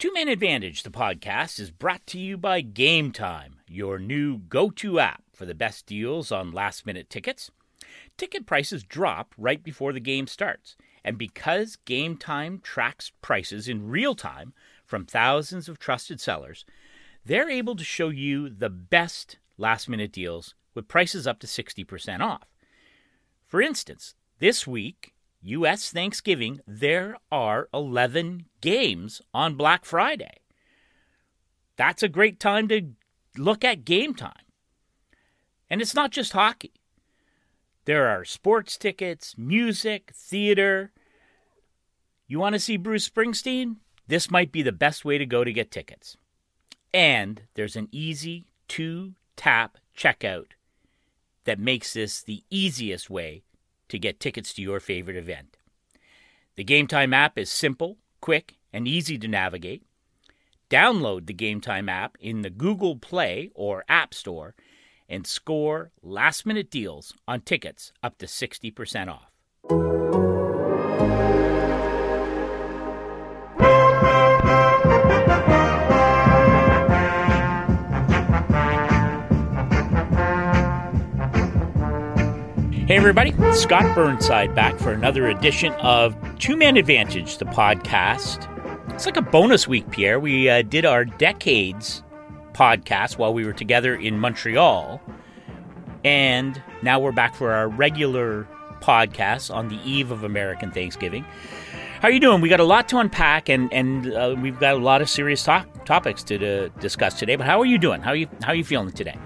Two Man Advantage, the podcast, is brought to you by Game Time, your new go to app for the best deals on last minute tickets. Ticket prices drop right before the game starts, and because Game Time tracks prices in real time from thousands of trusted sellers, they're able to show you the best last minute deals with prices up to 60% off. For instance, this week, U.S. Thanksgiving, there are 11 games on Black Friday. That's a great time to look at game time. And it's not just hockey, there are sports tickets, music, theater. You want to see Bruce Springsteen? This might be the best way to go to get tickets. And there's an easy two tap checkout that makes this the easiest way to get tickets to your favorite event. The Game Time app is simple, quick, and easy to navigate. Download the Game Time app in the Google Play or App Store and score last minute deals on tickets up to 60% off. Hey, everybody, Scott Burnside back for another edition of Two Man Advantage, the podcast. It's like a bonus week, Pierre. We uh, did our decades podcast while we were together in Montreal, and now we're back for our regular podcast on the eve of American Thanksgiving. How are you doing? We got a lot to unpack, and and uh, we've got a lot of serious talk, topics to, discuss today. But how are you doing? How are you how are you feeling today?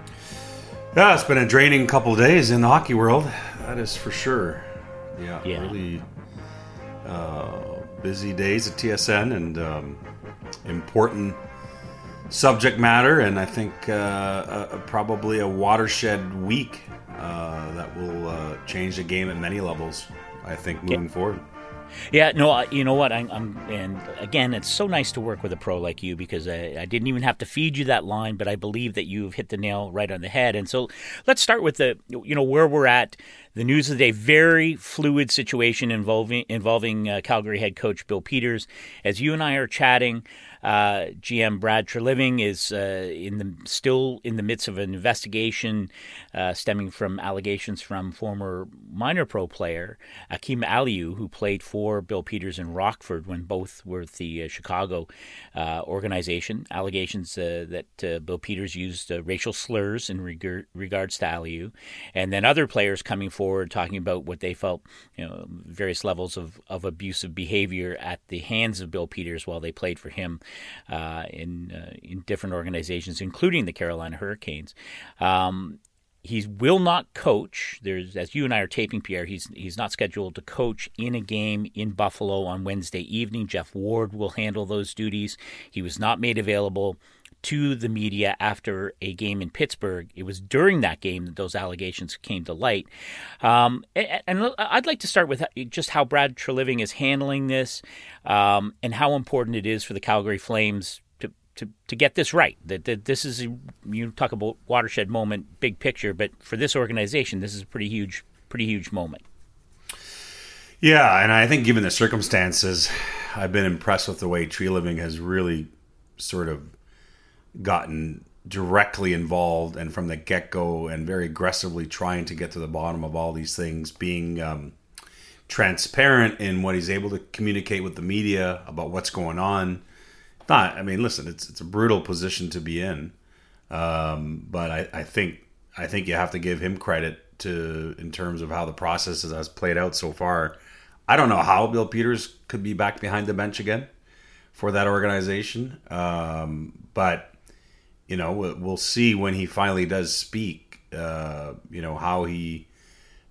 Yeah, it's been a draining couple days in the hockey world. That is for sure. Yeah, Yeah. really uh, busy days at TSN and um, important subject matter, and I think uh, uh, probably a watershed week uh, that will uh, change the game at many levels. I think moving forward. Yeah, no, you know what? I, I'm, and again, it's so nice to work with a pro like you because I, I didn't even have to feed you that line, but I believe that you've hit the nail right on the head. And so let's start with the, you know, where we're at. The news of the day: very fluid situation involving involving uh, Calgary head coach Bill Peters. As you and I are chatting, uh, GM Brad Treliving is uh, in the still in the midst of an investigation uh, stemming from allegations from former minor pro player Akim Aliu, who played for Bill Peters in Rockford when both were the uh, Chicago uh, organization. Allegations uh, that Bill Peters used racial slurs in regard, regards to Aliu, and then other players coming forward talking about what they felt, you know, various levels of, of abusive behavior at the hands of Bill Peters while they played for him uh, in uh, in different organizations, including the Carolina Hurricanes. Um, he will not coach. There's as you and I are taping, Pierre. He's he's not scheduled to coach in a game in Buffalo on Wednesday evening. Geoff Ward will handle those duties. He was not made available to the media after a game in Pittsburgh. It was during that game that those allegations came to light. Um, and, and I'd like to start with just how Brad Treliving is handling this um, and how important it is for the Calgary Flames to, to, to get this right. That, that this is, a, you talk about watershed moment, big picture, but for this organization, this is a pretty huge, pretty huge moment. Yeah, and I think given the circumstances, I've been impressed with the way Treliving has really sort of gotten directly involved and from the get go and very aggressively trying to get to the bottom of all these things, being um, transparent in what he's able to communicate with the media about what's going on. Not, I mean, listen, it's it's a brutal position to be in, um, but I, I think I think you have to give him credit to in terms of how the process has played out so far. I don't know how Bill Peters could be back behind the bench again for that organization, um, but you know we'll see when he finally does speak. Uh, you know how he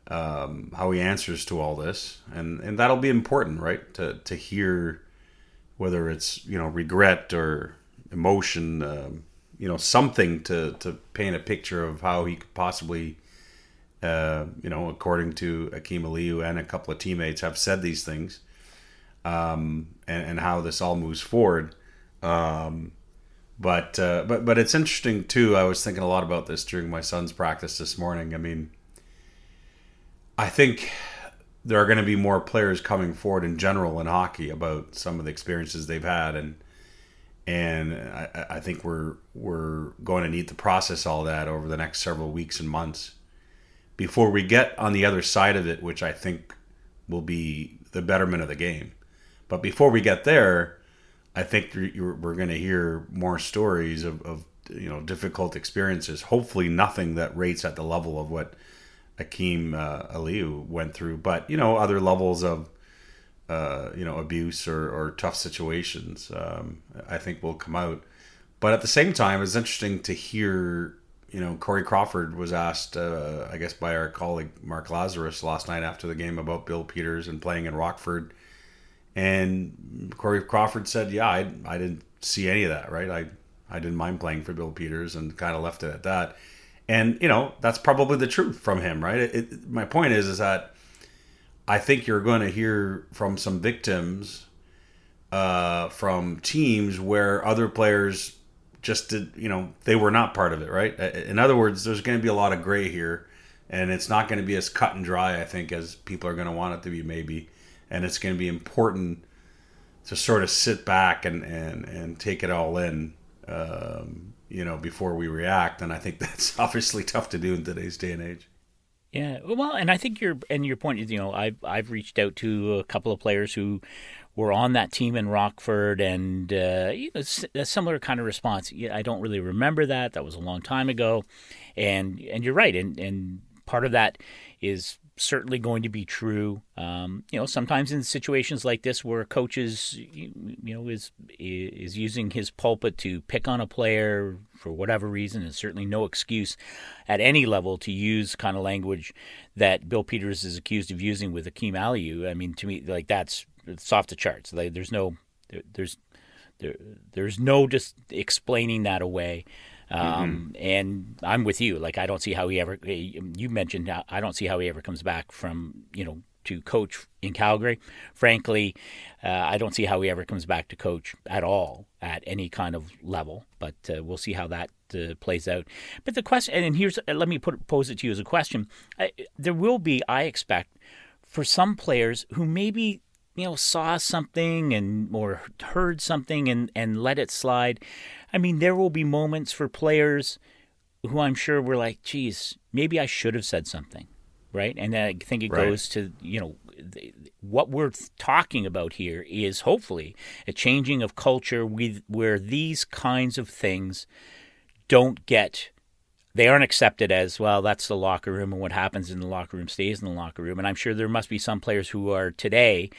um, how he answers to all this, and and that'll be important, right? To to hear whether it's you know regret or emotion, um, you know something to to paint a picture of how he could possibly. Uh, you know, according to Akim Aliu and a couple of teammates, have said these things, um, and, and how this all moves forward. Um, but uh, but but it's interesting too. I was thinking a lot about this during my son's practice this morning. I mean, I think there are going to be more players coming forward in general in hockey about some of the experiences they've had, and and I, I think we're we're going to need to process all that over the next several weeks and months before we get on the other side of it, which I think will be the betterment of the game. But before we get there, I think we're going to hear more stories of, of, you know difficult experiences. Hopefully, nothing that rates at the level of what Akim uh, Aliu went through, but you know other levels of uh, you know abuse or, or tough situations. Um, I think will come out. But at the same time, it's interesting to hear. You know, Corey Crawford was asked, uh, I guess, by our colleague Mark Lazerus last night after the game about Bill Peters and playing in Rockford and Corey Crawford said, "Yeah, I, I didn't see any of that. Right? I I didn't mind playing for Bill Peters and kind of left it at that." And you know that's probably the truth from him, right? It, it, my point is, is that I think you're going to hear from some victims, uh, from teams where other players just did, you know, they were not part of it, right? In other words, there's going to be a lot of gray here, and it's not going to be as cut and dry, I think, as people are going to want it to be, maybe and it's going to be important to sort of sit back and and and take it all in um, you know before we react and i think that's obviously tough to do in today's day and age. Yeah well and i think your and your point is you know i've i've reached out to a couple of players who were on that team in Rockford, and uh, you know, a similar kind of response. I don't really remember that; that was a long time ago, and and you're right, and and part of that is certainly going to be true. Um, you know, sometimes in situations like this where a coach is, you know, is is using his pulpit to pick on a player for whatever reason, and certainly no excuse at any level to use kind of language that Bill Peters is accused of using with Akim Aliu. I mean, to me, like that's it's off the charts. Like, there's no, there, there's there, there's no just explaining that away. Um, mm-hmm. And I'm with you. Like I don't see how he ever. You mentioned I don't see how he ever comes back from you know to coach in Calgary. Frankly, uh, I don't see how he ever comes back to coach at all at any kind of level. But uh, we'll see how that uh, plays out. But the question, and here's let me put pose it to you as a question: I, There will be, I expect, for some players who maybe you know saw something and or heard something and and let it slide I mean, there will be moments for players who I'm sure were like, geez, maybe I should have said something, right? And I think it right. goes to, you know, what we're talking about here is hopefully a changing of culture with, where these kinds of things don't get they aren't accepted as well that's the locker room and what happens in the locker room stays in the locker room and i'm sure there must be some players who are today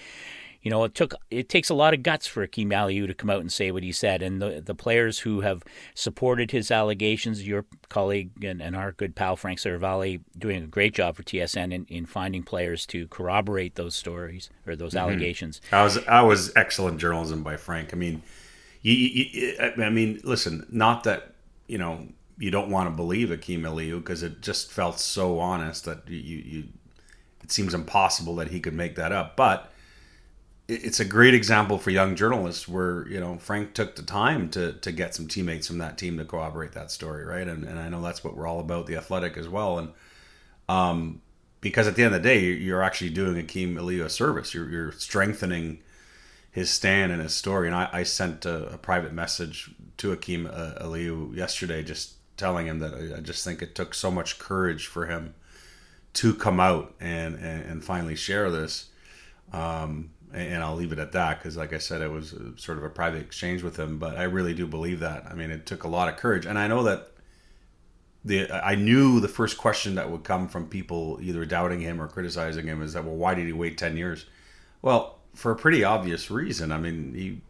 you know, it took it takes a lot of guts for Akim Aliu to come out and say what he said, and the the players who have supported his allegations, your colleague and, and our good pal Frank Seravalli, doing a great job for TSN in, in finding players to corroborate those stories or those mm-hmm. allegations. I was I was excellent journalism by Frank. I mean, you, you, I mean, listen, not that you know you don't want to believe Akim Aliu because it just felt so honest that you, you it seems impossible that he could make that up, but it's a great example for young journalists where you know Frank took the time to to get some teammates from that team to corroborate that story, right? And and I know that's what we're all about, the athletic as well. And um, because at the end of the day, you're actually doing Akim Aliu a service. You're you're strengthening his stand and his story. And I, I sent a, a, private message to Akim uh, yesterday, just telling him that I, I just think it took so much courage for him to come out and and, and finally share this. Um, and I'll leave it at that because, like I said, it was a, sort of a private exchange with him. But I really do believe that. I mean, it took a lot of courage, and I know that the I knew the first question that would come from people either doubting him or criticizing him is that, well, why did he wait ten years? Well, for a pretty obvious reason. I mean, he,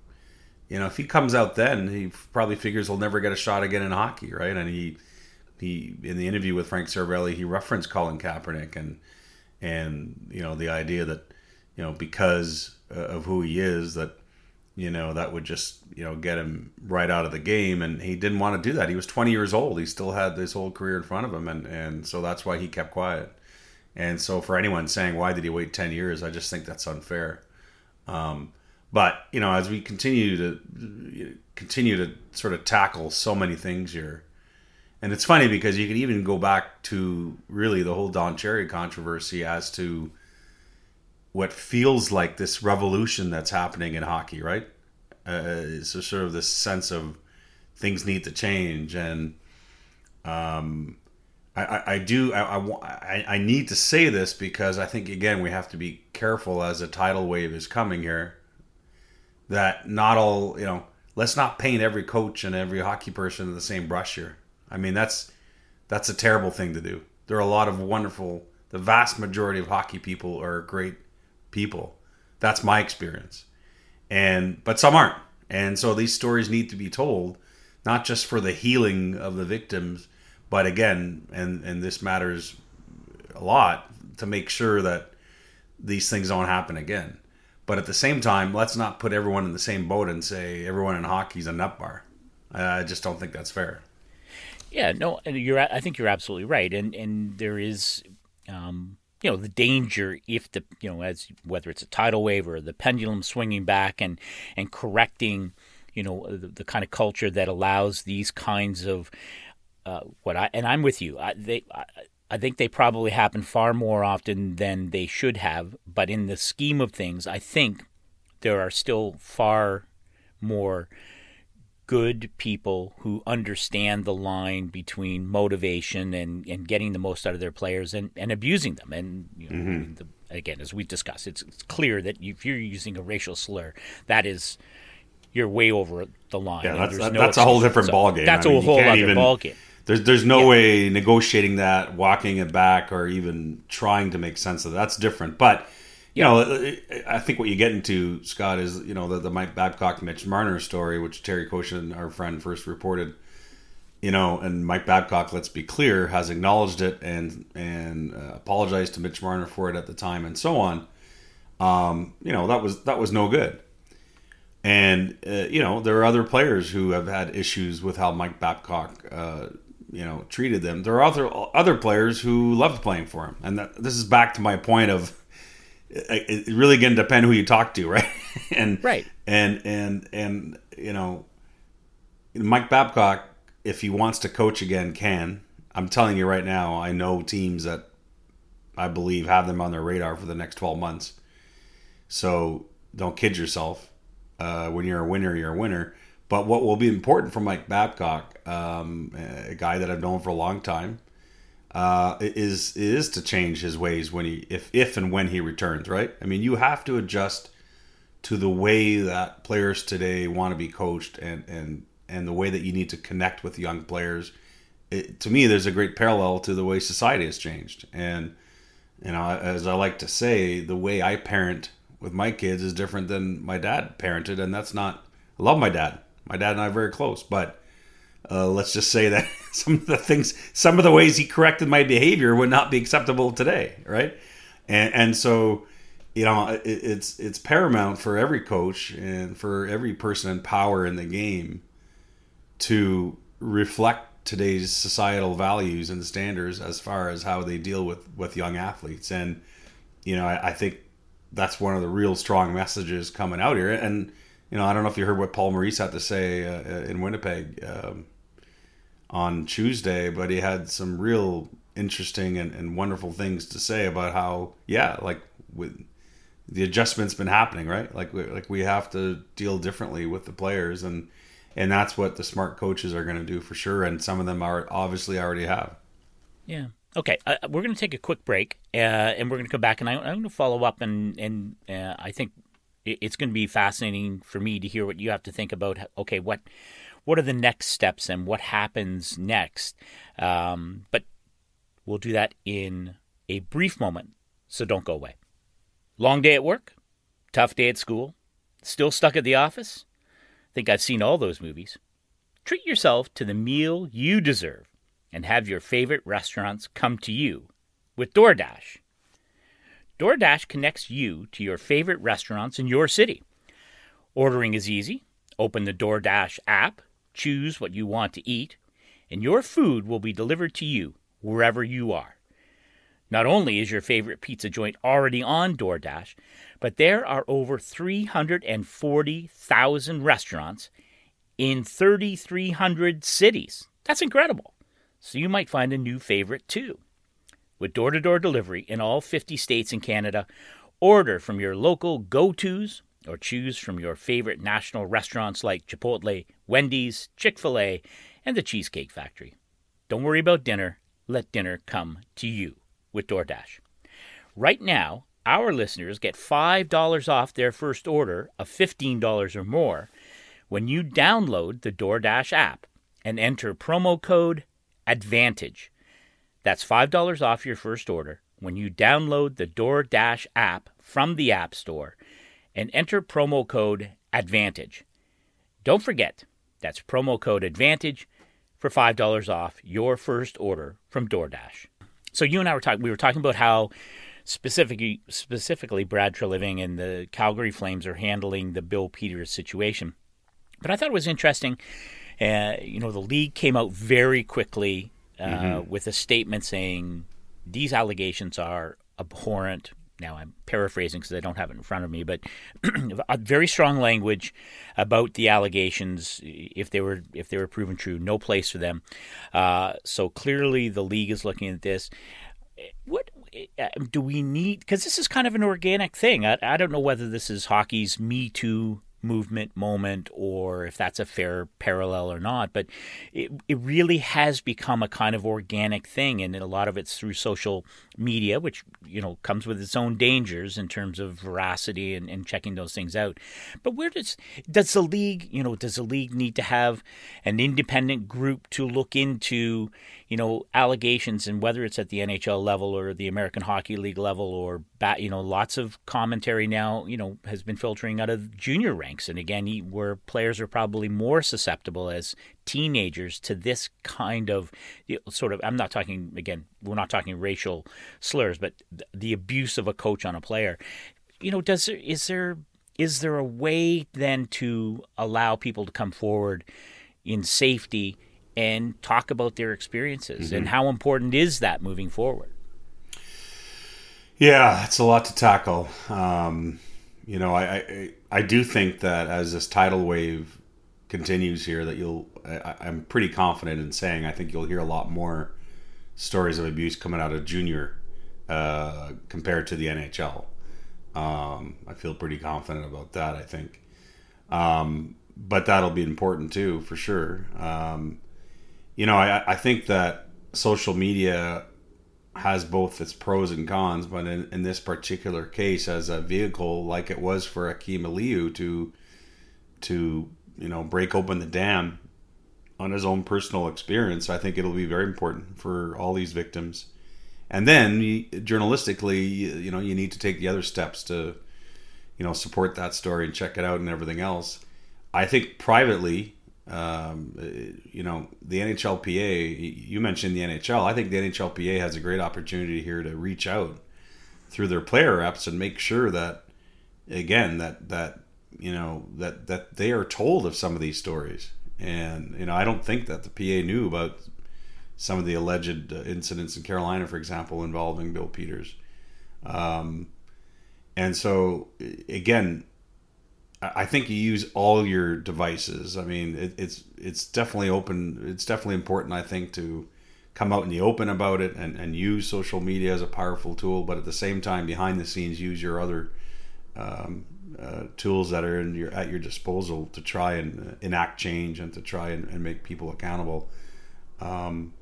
you know, if he comes out then, he probably figures he'll never get a shot again in hockey, right? And he, he in the interview with Frank Seravalli, he referenced Colin Kaepernick and and you know the idea that you know because uh, of who he is that you know that would just you know get him right out of the game. And he didn't want to do that. He was 20 years old. He still had this whole career in front of him. And and so that's why he kept quiet. And so for anyone saying why did he wait 10 years? I just think that's unfair. Um, but you know as we continue to continue to sort of tackle so many things here and it's funny because you can even go back to really the whole don cherry controversy as to what feels like this revolution that's happening in hockey, right? Uh, so sort of this sense of things need to change, and um, I, I, I do I, I, I need to say this because I think again we have to be careful as a tidal wave is coming here. That not all you know. Let's not paint every coach and every hockey person in the same brush here. I mean that's that's a terrible thing to do. There are a lot of wonderful. The vast majority of hockey people are great people. That's my experience, and but some aren't. And so these stories need to be told, not just for the healing of the victims but again, and and this matters a lot to make sure that these things don't happen again. But at the same time, let's not put everyone in the same boat and say everyone in hockey's a nut bar. I just don't think that's fair. Yeah, no, you're. I think you're absolutely right, and and there is, um, you know, the danger if the you know as whether it's a tidal wave or the pendulum swinging back and and correcting, you know, the, the kind of culture that allows these kinds of uh, what I and I'm with you. I, they, I, I think they probably happen far more often than they should have. But in the scheme of things, I think there are still far more good people who understand the line between motivation and, and getting the most out of their players and, and abusing them. And you know, mm-hmm. the, again, as we discussed, it's, it's clear that if you're using a racial slur, that is you're way over the line. Yeah, that's, that, no that's a whole different so ballgame. That's I mean, a whole other even, ballgame. There's there's no yeah. way negotiating that, walking it back, or even trying to make sense of that. That's different. But you know, I think what you get into, Scott, is you know the, the Mike Babcock, Mitch Marner story, which Terry Koshan, our friend, first reported. You know, and Mike Babcock, let's be clear, has acknowledged it and and uh, apologized to Mitch Marner for it at the time, and so on. Um, you know, that was that was no good. And uh, you know, there are other players who have had issues with how Mike Babcock uh, you know treated them. There are other other players who loved playing for him, and that, this is back to my point of it, really going to depend who you talk to, right? and right, and and and you know, Mike Babcock, if he wants to coach again, can. I'm telling you right now, I know teams that I believe have them on their radar for the next 12 months. So don't kid yourself. Uh, when you're a winner, you're a winner. But what will be important for Mike Babcock, um, a guy that I've known for a long time, uh, is is to change his ways when he if if and when he returns. Right? I mean, you have to adjust to the way that players today want to be coached and and and the way that you need to connect with young players. It, to me, there's a great parallel to the way society has changed. And you know, as I like to say, the way I parent with my kids is different than my dad parented, and that's not. I love my dad my dad and I are very close, but uh, let's just say that some of the things, some of the ways he corrected my behavior would not be acceptable today, right? And and so, you know, it, it's it's paramount for every coach and for every person in power in the game to reflect today's societal values and standards as far as how they deal with with young athletes. And you know, I, I think that's one of the real strong messages coming out here. And you know, I don't know if you heard what Paul Maurice had to say uh, uh, in Winnipeg um, on Tuesday, but he had some real interesting and, and wonderful things to say about how, yeah, like with the adjustment's been happening, right? Like, like we have to deal differently with the players, and and that's what the smart coaches are going to do for sure. And some of them are obviously already have. Yeah. Okay, uh, we're going to take a quick break, uh, and we're going to come back, and I, am going to follow up, and and uh, I think it's going to be fascinating for me to hear what you have to think about. Okay, what what are the next steps and what happens next? Um, but we'll do that in a brief moment, so don't go away. Long day at work, tough day at school, still stuck at the office. Think I've seen all those movies. Treat yourself to the meal you deserve and have your favorite restaurants come to you with DoorDash. DoorDash connects you to your favorite restaurants in your city. Ordering is easy. Open the DoorDash app, choose what you want to eat, and your food will be delivered to you wherever you are. Not only is your favorite pizza joint already on DoorDash, but there are over 340,000 restaurants in 3,300 cities. That's incredible. So you might find a new favorite too with door to door delivery in all 50 states and Canada. Order from your local go tos or choose from your favorite national restaurants like Chipotle, Wendy's, Chick fil A, and the Cheesecake Factory. Don't worry about dinner, let dinner come to you with DoorDash. Right now, our listeners get $5 off their first order of $15 or more when you download the DoorDash app and enter promo code ADVANTAGE. That's $5 off your first order when you download the DoorDash app from the App Store and enter promo code ADVANTAGE. Don't forget, that's promo code ADVANTAGE for $5 off your first order from DoorDash. So you and I were talking we were talking about how specifically specifically Brad Treliving and the Calgary Flames are handling the Bill Peters situation. But I thought it was interesting. Uh, you know, the league came out very quickly uh, mm-hmm. with a statement saying these allegations are abhorrent. Now I'm paraphrasing because I don't have it in front of me, but very strong language about the allegations. If they were if they were proven true, no place for them. Uh, so clearly, the league is looking at this. What uh, do we need? Because this is kind of an organic thing. I, I don't know whether this is hockey's Me Too movement moment or if that's a fair parallel or not but it, it really has become a kind of organic thing and a lot of it's through social media which you know comes with its own dangers in terms of veracity and, and checking those things out. But where does does the league you know does the league need to have an independent group to look into you know allegations and whether it's at the NHL level or the American Hockey League level or bat, you know lots of commentary now you know has been filtering out of junior ranks. And again where players are probably more susceptible as teenagers to this kind of you know, sort of I'm not talking again we're not talking racial slurs but the abuse of a coach on a player. You know does is there is there a way then to allow people to come forward in safety and talk about their experiences? Mm-hmm. and how important is that moving forward? Yeah it's a lot to tackle. Um, you know I, I i do think that as this tidal wave continues here that you'll I, i'm pretty confident in saying i think you'll hear a lot more stories of abuse coming out of junior uh, compared to the nhl um, i feel pretty confident about that i think. Um, but that'll be important too for sure. Um, you know, I, I think that social media has both its pros and cons, but in, in this particular case, as a vehicle like it was for Akim Aliu to to you know break open the dam on his own personal experience, I think it'll be very important for all these victims. And then, journalistically, you know, you need to take the other steps to, you know, support that story and check it out and everything else. I think privately, um, you know, the NHLPA, you mentioned the NHL. I think the NHLPA has a great opportunity here to reach out through their player reps and make sure that, again, that, that, you know, that, that they are told of some of these stories. And, you know, I don't think that the PA knew about some of the alleged uh, incidents in Carolina, for example, involving Bill Peters. Um, and so, again, I think you use all your devices. I mean, it, it's it's definitely open. It's definitely important. I think to come out in the open about it and, and use social media as a powerful tool, but at the same time, behind the scenes, use your other um, uh, tools that are your at your disposal to try and enact change and to try and, and make people accountable. Um,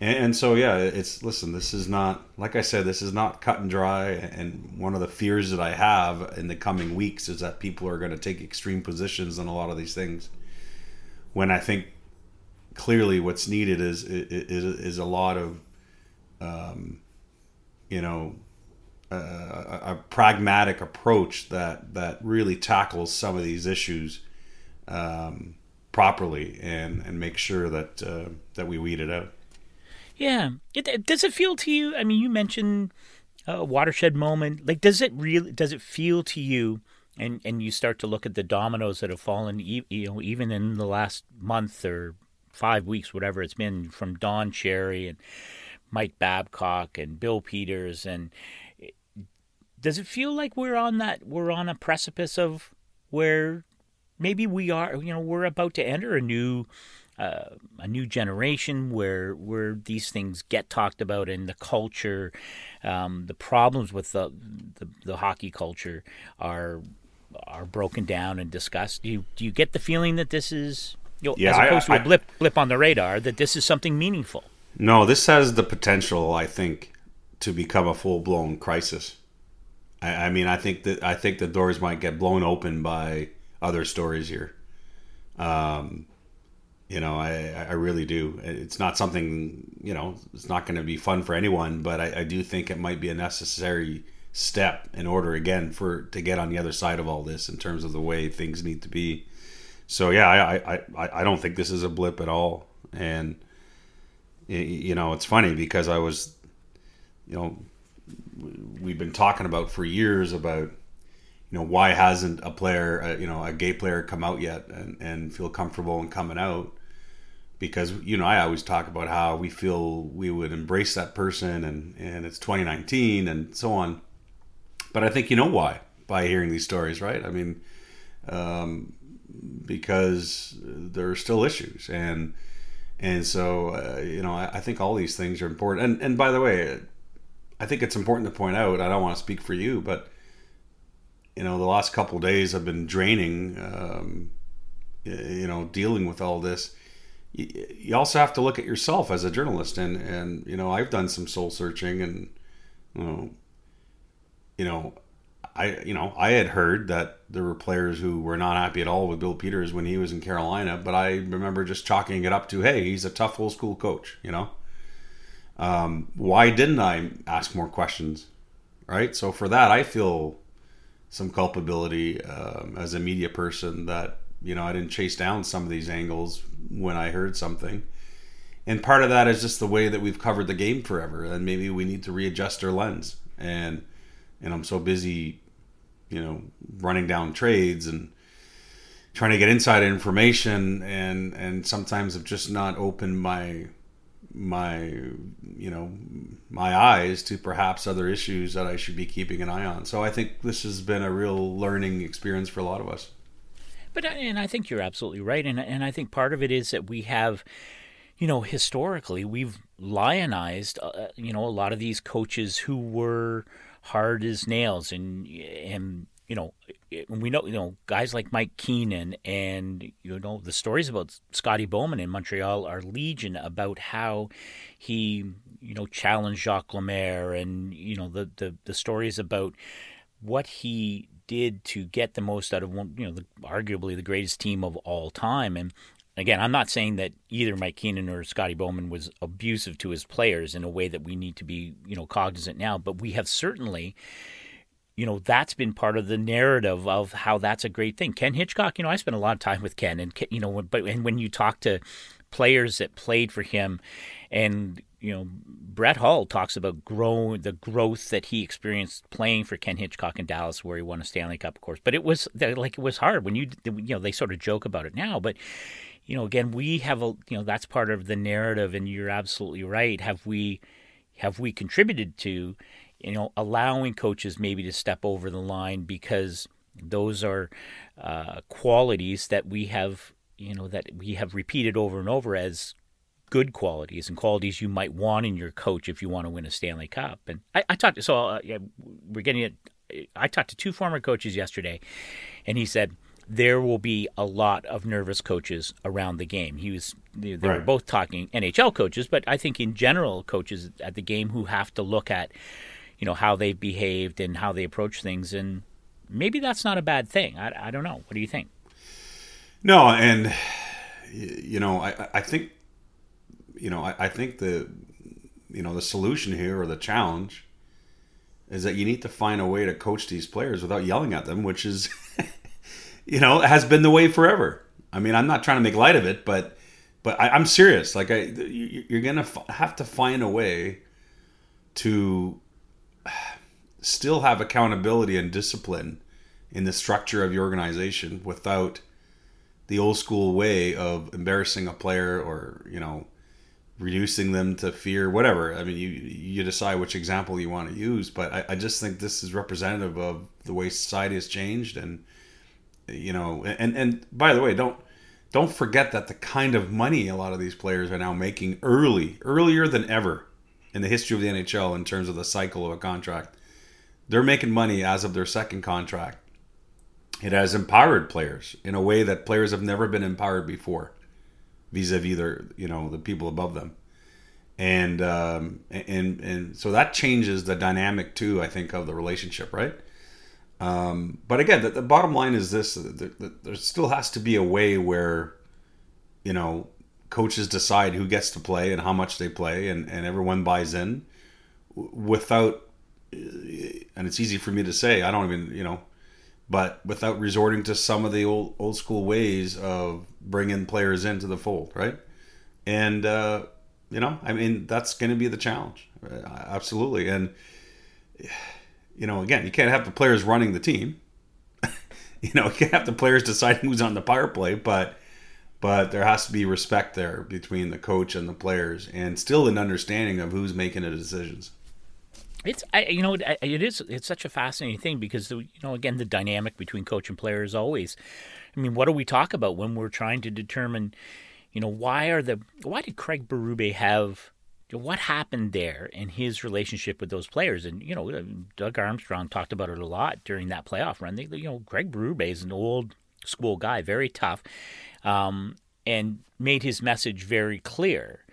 and, and, so yeah it's listen this is not like i said this is not cut and dry and one of the fears that i have in the coming weeks is that people are going to take extreme positions on a lot of these things when i think clearly what's needed is is, is a lot of um, you know a, pragmatic approach that that really tackles some of these issues um, properly and and make sure that uh, that we weed it out yeah. It, does it feel to you? I mean, you mentioned a watershed moment. Like, does it really? Does it feel to you? And and you start to look at the dominoes that have fallen, you know, even in the last month or five weeks, whatever it's been, from Don Cherry and Mike Babcock and Bill Peters, and does it feel like we're on that? We're on a precipice of where maybe we are. You know, we're about to enter a new uh, a new generation where where these things get talked about and the culture, um, the problems with the, the, the hockey culture are are broken down and discussed. Do you do you get the feeling that this is you know, Yeah, as opposed I- to a blip blip on the radar that this is something meaningful? No, this has the potential, I think, to become a full blown crisis. I, I mean, I think that I think the doors might get blown open by other stories here. Um, you know, I, I really do. It's not something you know. It's not going to be fun for anyone, but I, I do think it might be a necessary step in order again for to get on the other side of all this in terms of the way things need to be. So yeah, I I, I, I don't think this is a blip at all, and you know it's funny because I was, you know, we've been talking about for years about you know why hasn't a player uh, you know a gay player come out yet and, and feel comfortable in coming out? Because you know I always talk about how we feel we would embrace that person and and it's 2019 and so on. But I think you know why by hearing these stories right? I mean um, because there are still issues and and so uh, you know I, I think all these things are important. And and by the way I think it's important to point out I don't want to speak for you but you know the last couple days have been draining um, you know dealing with all this. You, you also have to look at yourself as a journalist and and you know I've done some soul searching and you know you know I you know I had heard that there were players who were not happy at all with Bill Peters when he was in Carolina but I remember just chalking it up to hey he's a tough old school coach you know um, why didn't I ask more questions right so for that I feel some culpability um, as a media person that you know I didn't chase down some of these angles when I heard something. And part of that is just the way that we've covered the game forever, and maybe we need to readjust our lens. And and I'm so busy, you know, running down trades and trying to get inside information, and and sometimes I've just not opened my my you know my eyes to perhaps other issues that I should be keeping an eye on. So I think this has been a real learning experience for a lot of us. But and I think you're absolutely right, and and I think part of it is that we have, you know, historically we've lionized, uh, you know, a lot of these coaches who were hard as nails, and and you know, eh, and we know you know guys like Mike Keenan, and you know the stories about Scotty Bowman in Montreal are legion about how he you know challenged Jacques Lemaire, and you know the the the stories about what he did to get the most out of one, you know, the, arguably the greatest team of all time. And again, I'm not saying that either Mike Keenan or Scotty Bowman was abusive to his players in a way that we need to be, you know, cognizant now. But we have certainly, you know, that's been part of the narrative of how that's a great thing. Ken Hitchcock, you know, I spent a lot of time with Ken, and you know, but and when you talk to players that played for him, and you know, Brett Hull talks about grow the growth that he experienced playing for Ken Hitchcock in Dallas, where he won a Stanley Cup, of course. But it was like it was hard when you you know they sort of joke about it now, but you know, again, we have a you know that's part of the narrative, and you're absolutely right. Have we have we contributed to you know allowing coaches maybe to step over the line because those are uh, qualities that we have you know that we have repeated over and over as good qualities and qualities you might want in your coach if you want to win a Stanley Cup. And I, I talked to so uh, yeah, we're getting it. I talked to two former coaches yesterday, and he said there will be a lot of nervous coaches around the game. He was they, they were both talking NHL coaches, but I think in general coaches at the game who have to look at you know how they've behaved and how they approach things, and maybe that's not a bad thing. I, I don't know. What do you think? No, and you know, I, I think, you know, I, I think the, you know, the solution here or the challenge is that you need to find a way to coach these players without yelling at them, which is, you know, has been the way forever. I mean, I'm not trying to make light of it, but, but I, I'm serious. Like, I, you- you're gonna f- have to find a way to still have accountability and discipline in the structure of your organization without the old school way of embarrassing a player or you know reducing them to fear whatever. I mean you you decide which example you want to use but i, I just think this is representative of the way society has changed and you know and and by the way don't don't forget that the kind of money a lot of these players are now making early earlier than ever in the history of the nhl in terms of the cycle of a contract they're making money as of their second contract it has empowered players in a way that players have never been empowered before, vis-a-vis their you know the people above them, and um, and and so that changes the dynamic too. I think of the relationship, right? Um, but again, the, the, bottom line is this: there still has to be a way where, you know, coaches decide who gets to play and how much they play, and, and everyone buys in, without. And it's easy for me to say. I don't even, you know, but without resorting to some of the old old school ways of bringing players into the fold, right? And uh, you know, I mean, that's going to be the challenge, absolutely. And you know, again, you can't have the players running the team. you know, you can't have the players deciding who's on the power play, but but there has to be respect there between the coach and the players, and still an understanding of who's making the decisions. It's I, you know it, it is it's such a fascinating thing because the, you know again the dynamic between coach and player is always, I mean, what do we talk about when we're trying to determine, you know, why are the why did Craig Berube have what happened there in his relationship with those players? And you know, Doug Armstrong talked about it a lot during that playoff run. They, you know, Greg Berube is an old school guy, very tough, um, and made his message very clear.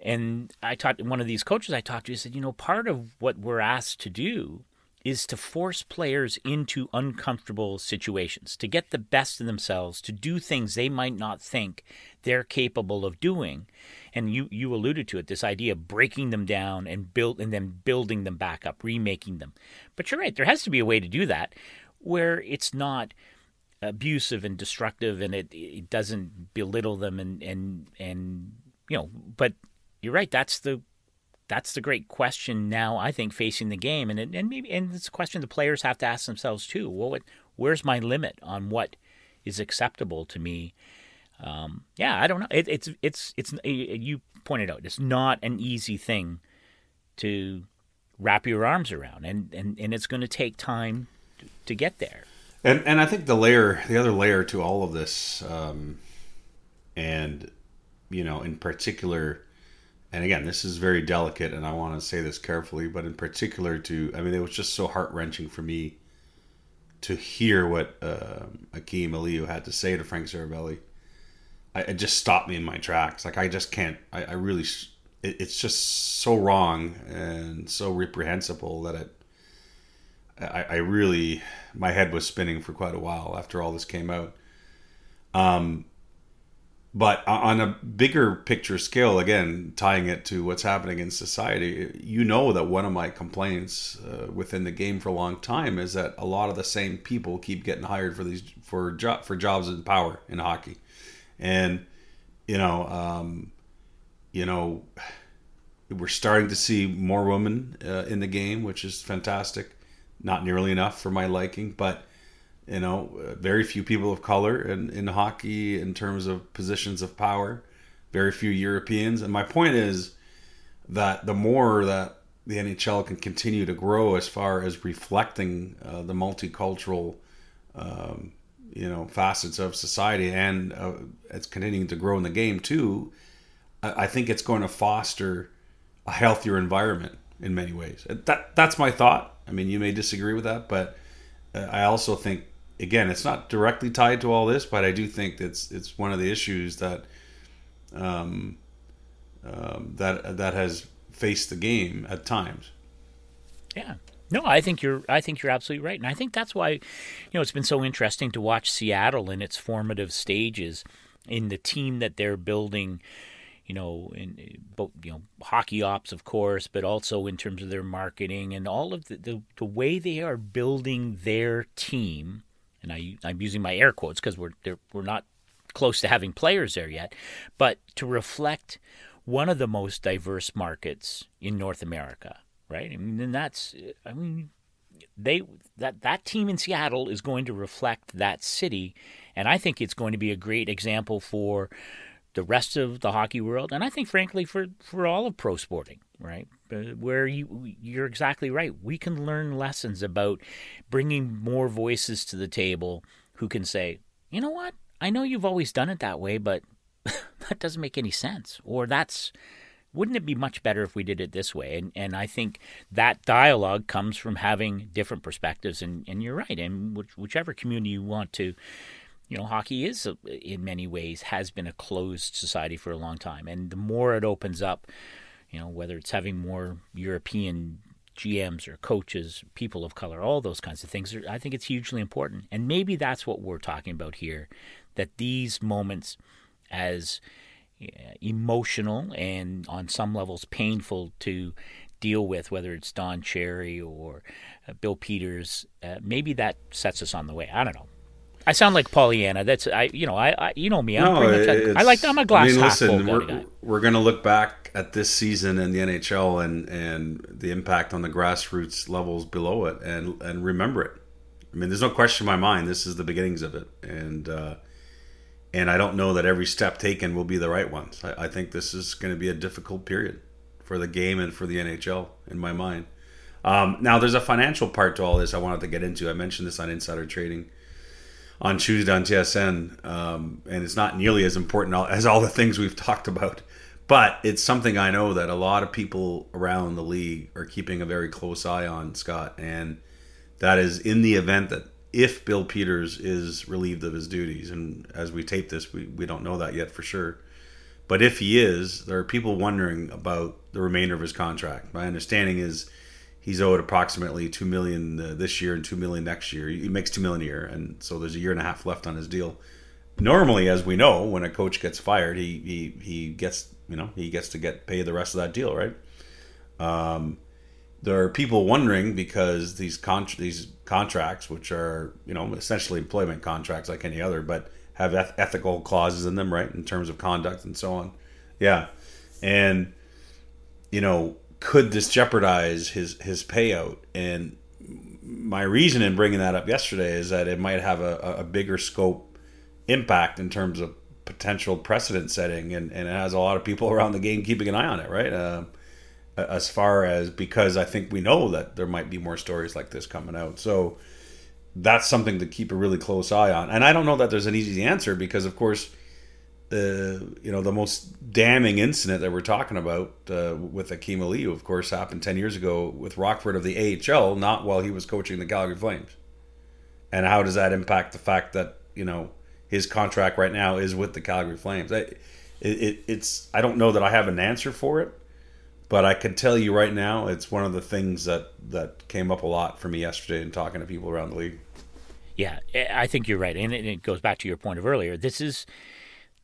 And I talked one of these coaches I talked to. He said, you know, part of what we're asked to do is to force players into uncomfortable situations, to get the best of themselves, to do things they might not think they're capable of doing. And you, you alluded to it, this idea of breaking them down and build and then building them back up, remaking them. But you're right, there has to be a way to do that where it's not abusive and destructive and it, it doesn't belittle them and, and and you know, but you're right, that's the that's the great question now. I think facing the game, and and maybe and it's a question the players have to ask themselves too. Well, what, where's my limit on what is acceptable to me? Um, yeah, I don't know. It, it's it's it's you pointed out. It's not an easy thing to wrap your arms around, and and, and it's going to take time to, to, get there. And and I think the layer, the other layer to all of this, um, and you know, in particular and again, this is very delicate, and I want to say this carefully, but in particular, to I mean, it was just so heart wrenching for me to hear what uh, Akim Aliu had to say to Frank Seravalli. I, it just stopped me in my tracks. Like I just can't. I, I really. It, it's just so wrong and so reprehensible that it. I, I really, my head was spinning for quite a while after all this came out. Um, but on a bigger picture scale, again, tying it to what's happening in society, you know that one of my complaints uh, within the game for a long time is that a lot of the same people keep getting hired for these for job for jobs in power in hockey, and you know, um, you know, we're starting to see more women uh, in the game, which is fantastic. Not nearly enough for my liking, but you know, very few people of color in, in hockey in terms of positions of power, very few Europeans. And my point is that the more that the NHL can continue to grow as far as reflecting uh, the multicultural, um, you know, facets of society, and uh, it's continuing to grow in the game too. I, I think it's going to foster a healthier environment in many ways. That that's my thought. I mean, you may disagree with that, but uh, I also think again, it's not directly tied to all this, but I do think it's it's one of the issues that um, um, that that has faced the game at times. Yeah. No, I think you're. I think you're absolutely right, and I think that's why, you know, it's been so interesting to watch Seattle in its formative stages, in the team that they're building. You know, in both you know hockey ops, of course, but also in terms of their marketing and all of the the, the way they are building their team and I, I'm using my air quotes because we're we're not close to having players there yet, but to reflect one of the most diverse markets in North America, right? I mean, and that's I mean they that that team in Seattle is going to reflect that city, and I think it's going to be a great example for the rest of the hockey world, and I think, frankly, for for all of pro sporting, right? Uh, where you you're exactly right. We can learn lessons about bringing more voices to the table who can say, you know what, I know you've always done it that way, but that doesn't make any sense, or that's wouldn't it be much better if we did it this way? And and I think that dialogue comes from having different perspectives. And, and you're right. And which, whichever community you want to, you know, hockey is in many ways has been a closed society for a long time. And the more it opens up, you know, whether it's having more European GMs or coaches, people of color, all those kinds of things, I think it's hugely important. And maybe that's what we're talking about here that these moments, as emotional and on some levels painful to deal with, whether it's Don Cherry or uh, Bill Peters, uh, maybe that sets us on the way. I don't know. I sound like Pollyanna. That's I, you know, I, I you know me. I'm no, pretty much, I like I'm a glass I mean, half listen, full we're, guy. we're going to look back at this season in the NHL and and the impact on the grassroots levels below it, and and remember it. I mean, there's no question in my mind. This is the beginnings of it, and uh, and I don't know that every step taken will be the right ones. I, I think this is going to be a difficult period for the game and for the NHL in my mind. Um, now, there's a financial part to all this I wanted to get into. I mentioned this on Insider Trading on Tuesday on TSN, um, and it's not nearly as important as all the things we've talked about. But it's something I know that a lot of people around the league are keeping a very close eye on, Scott. And that is in the event that if Bill Peters is relieved of his duties, and as we tape this, we, we don't know that yet for sure. But if he is, there are people wondering about the remainder of his contract. My understanding is he's owed approximately two million uh, this year and two million next year. He makes two million a year, and so there's a year and a half left on his deal. Normally, as we know, when a coach gets fired, he he he gets you know he gets to get paid the rest of that deal, right? Um, there are people wondering because these con- these contracts, which are you know essentially employment contracts like any other, but have eth- ethical clauses in them, right, in terms of conduct and so on. Yeah, and you know could this jeopardize his his payout? And my reason in bringing that up yesterday is that it might have a, a bigger scope impact in terms of potential precedent setting, and, and it has a lot of people around the game keeping an eye on it, right? Uh, as far as because I think we know that there might be more stories like this coming out, so that's something to keep a really close eye on. And I don't know that there's an easy answer because, of course the you know the most damning incident that we're talking about uh, with Akim Aliu, of course, happened ten years ago with Rockford of the AHL, not while he was coaching the Calgary Flames. And how does that impact the fact that you know his contract right now is with the Calgary Flames? I, it, it, it's I don't know that I have an answer for it, but I can tell you right now, it's one of the things that that came up a lot for me yesterday in talking to people around the league. Yeah, I think you're right, and it goes back to your point of earlier. This is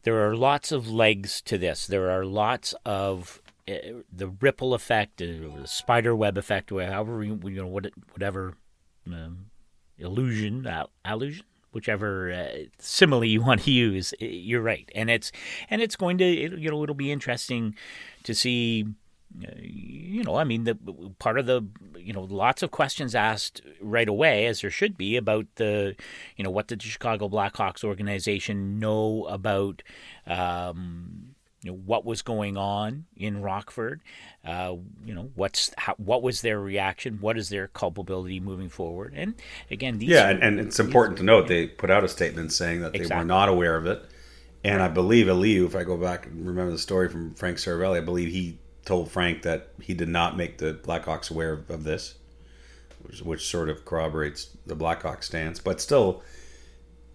there are lots of legs to this. There are lots of uh, the ripple effect, the spider web effect, however you, you know what, whatever um, illusion, uh, allusion, whichever uh, simile you want to use. You're right, and it's and it's going to it, you know it'll be interesting to see you know, I mean, the part of the, you know, lots of questions asked right away, as there should be, about the, you know, what did the Chicago Blackhawks organization know about, um, you know, what was going on in Rockford? Uh, you know, what's how, what was their reaction? What is their culpability moving forward? And again, these yeah, are, and, and, it's important to note they put out a statement saying that they exactly. were not aware of it. And I believe Aliu, if I go back and remember the story from Frank Seravalli, I believe he told Frank that he did not make the Blackhawks aware of, of this, which, which, sort of corroborates the Blackhawks stance. But still,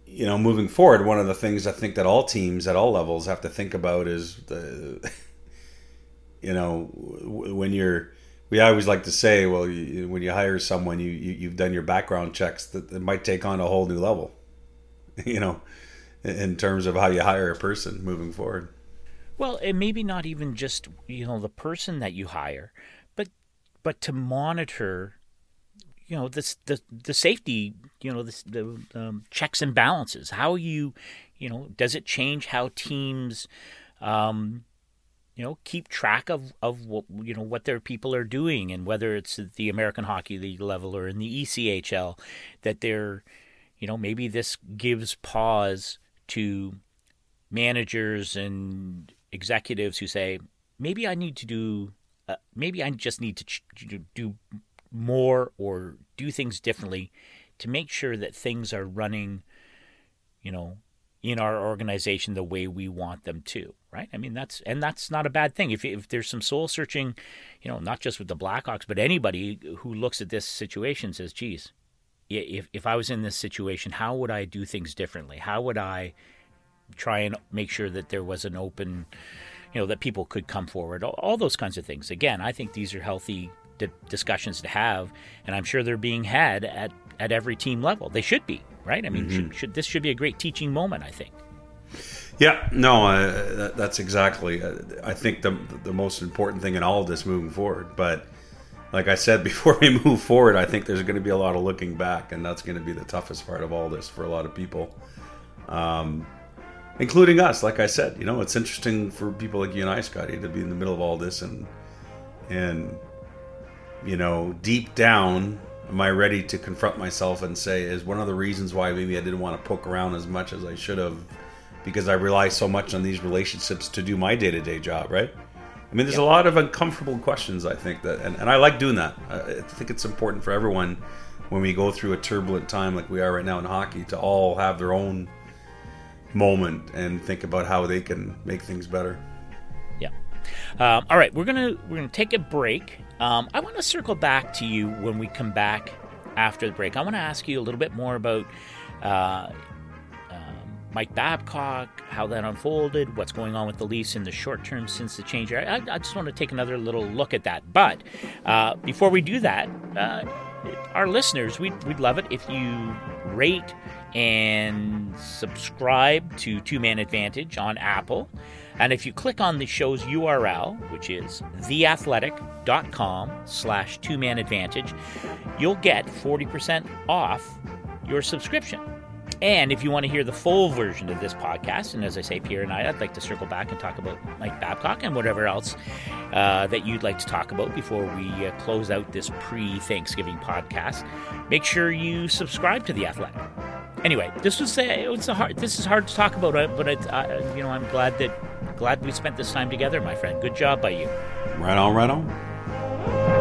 you know, moving forward, one of the things I think that all teams at all levels have to think about is the, you know, when you're. We always like to say, well, you, when you hire someone, you, you have done your background checks that it might take on a whole new level. You know, in terms of how you hire a person moving forward. Well, and maybe not even just you know the person that you hire, but but to monitor, you know, the the the safety, you know, the, the um, checks and balances. How you, you know, does it change how teams, um, you know, keep track of of what you know what their people are doing, and whether it's at the American Hockey League level or in the ECHL, that they're, you know, maybe this gives pause to managers and executives who say, maybe I need to do, uh, maybe I just need to ch- do more or do things differently to make sure that things are running, you know, in our organization the way we want them to, right? I mean, that's and that's not a bad thing. If if there's some soul searching, you know, not just with the Blackhawks, but anybody who looks at this situation says, "Geez, if if I was in this situation, how would I do things differently? How would I try and make sure that there was an open, you know, that people could come forward? All, all those kinds of things. Again, I think these are healthy di- discussions to have, and I'm sure they're being had at at every team level. They should be, right? I mean, mm-hmm. should, should, this should be a great teaching moment. I think. Yeah, no, uh, that, that's exactly. Uh, I think the the most important thing in all of this moving forward. But like I said before we move forward, I think there's going to be a lot of looking back, and that's going to be the toughest part of all this for a lot of people, um, including us. Like I said, you know, it's interesting for people like you and I, Scotty, to be in the middle of all this and and you know, deep down, am I ready to confront myself and say, is one of the reasons why maybe I didn't want to poke around as much as I should have because I rely so much on these relationships to do my day to day job, right? I mean, there's yep. a lot of uncomfortable questions, I think, that, and, and I like doing that. I think it's important for everyone when we go through a turbulent time like we are right now in hockey to all have their own moment and think about how they can make things better. Yeah. Um, all right, we're gonna we're gonna take a break. Um, I want to circle back to you when we come back after the break. I want to ask you a little bit more about uh, Mike Babcock, how that unfolded, what's going on with the Leafs in the short term since the change. I, I just want to take another little look at that. But uh, before we do that, uh, our listeners, we'd, we'd love it if you rate and subscribe to Two Man Advantage on Apple. And if you click on the show's URL, which is theathletic.com slash two man advantage, you'll get 40% off your subscription. And if you want to hear the full version of this podcast, and as I say, Pierre and I, I'd like to circle back and talk about Mike Babcock and whatever else uh, that you'd like to talk about before we uh, close out this pre-Thanksgiving podcast. Make sure you subscribe to the Athletic. Anyway, this was a, it was a hard. This is hard to talk about, uh, but it, uh, you know, I'm glad that glad we spent this time together, my friend. Good job by you. Right on, right on.